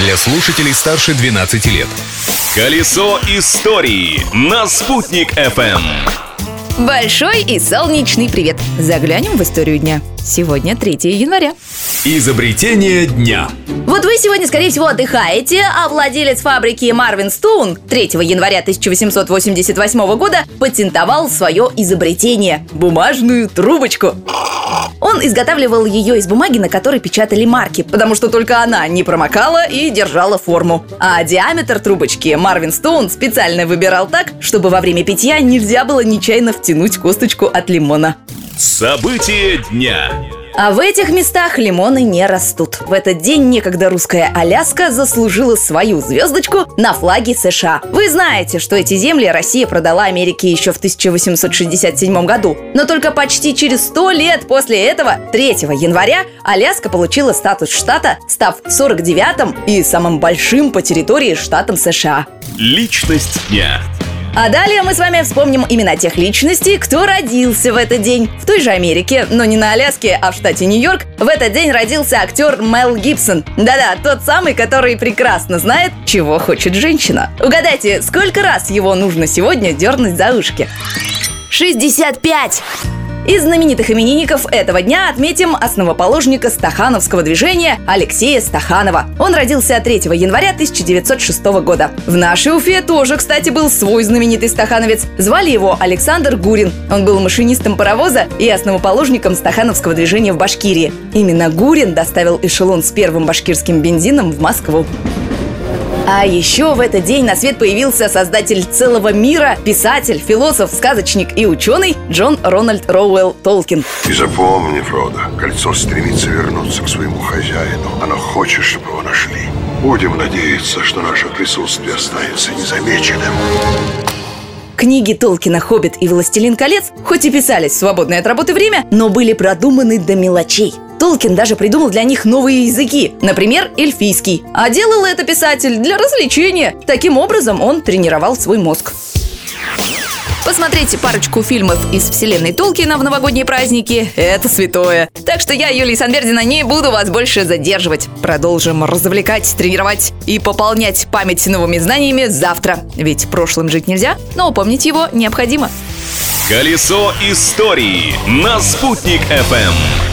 для слушателей старше 12 лет. Колесо истории на «Спутник FM. Большой и солнечный привет! Заглянем в историю дня. Сегодня 3 января. Изобретение дня. Вот вы сегодня, скорее всего, отдыхаете, а владелец фабрики Марвин Стоун 3 января 1888 года патентовал свое изобретение – бумажную трубочку. Он изготавливал ее из бумаги, на которой печатали марки, потому что только она не промокала и держала форму. А диаметр трубочки Марвин Стоун специально выбирал так, чтобы во время питья нельзя было нечаянно втянуть косточку от лимона. События дня. А в этих местах лимоны не растут. В этот день некогда русская Аляска заслужила свою звездочку на флаге США. Вы знаете, что эти земли Россия продала Америке еще в 1867 году. Но только почти через 100 лет после этого, 3 января, Аляска получила статус штата, став 49-м и самым большим по территории штатом США. Личность дня. А далее мы с вами вспомним имена тех личностей, кто родился в этот день. В той же Америке, но не на Аляске, а в штате Нью-Йорк, в этот день родился актер Мел Гибсон. Да-да, тот самый, который прекрасно знает, чего хочет женщина. Угадайте, сколько раз его нужно сегодня дернуть за ушки? 65! Из знаменитых именинников этого дня отметим основоположника стахановского движения Алексея Стаханова. Он родился 3 января 1906 года. В нашей Уфе тоже, кстати, был свой знаменитый стахановец. Звали его Александр Гурин. Он был машинистом паровоза и основоположником стахановского движения в Башкирии. Именно Гурин доставил эшелон с первым башкирским бензином в Москву. А еще в этот день на свет появился создатель целого мира, писатель, философ, сказочник и ученый Джон Рональд Роуэлл Толкин. И запомни, Фродо, кольцо стремится вернуться к своему хозяину. Оно хочет, чтобы его нашли. Будем надеяться, что наше присутствие останется незамеченным. Книги Толкина «Хоббит» и «Властелин колец» хоть и писались в свободное от работы время, но были продуманы до мелочей. Толкин даже придумал для них новые языки, например, эльфийский. А делал это писатель для развлечения. Таким образом он тренировал свой мозг. Посмотрите парочку фильмов из вселенной Толкина в новогодние праздники – это святое. Так что я, Юлия Санбердина, не буду вас больше задерживать. Продолжим развлекать, тренировать и пополнять память новыми знаниями завтра. Ведь прошлым жить нельзя, но помнить его необходимо. Колесо истории на «Спутник FM.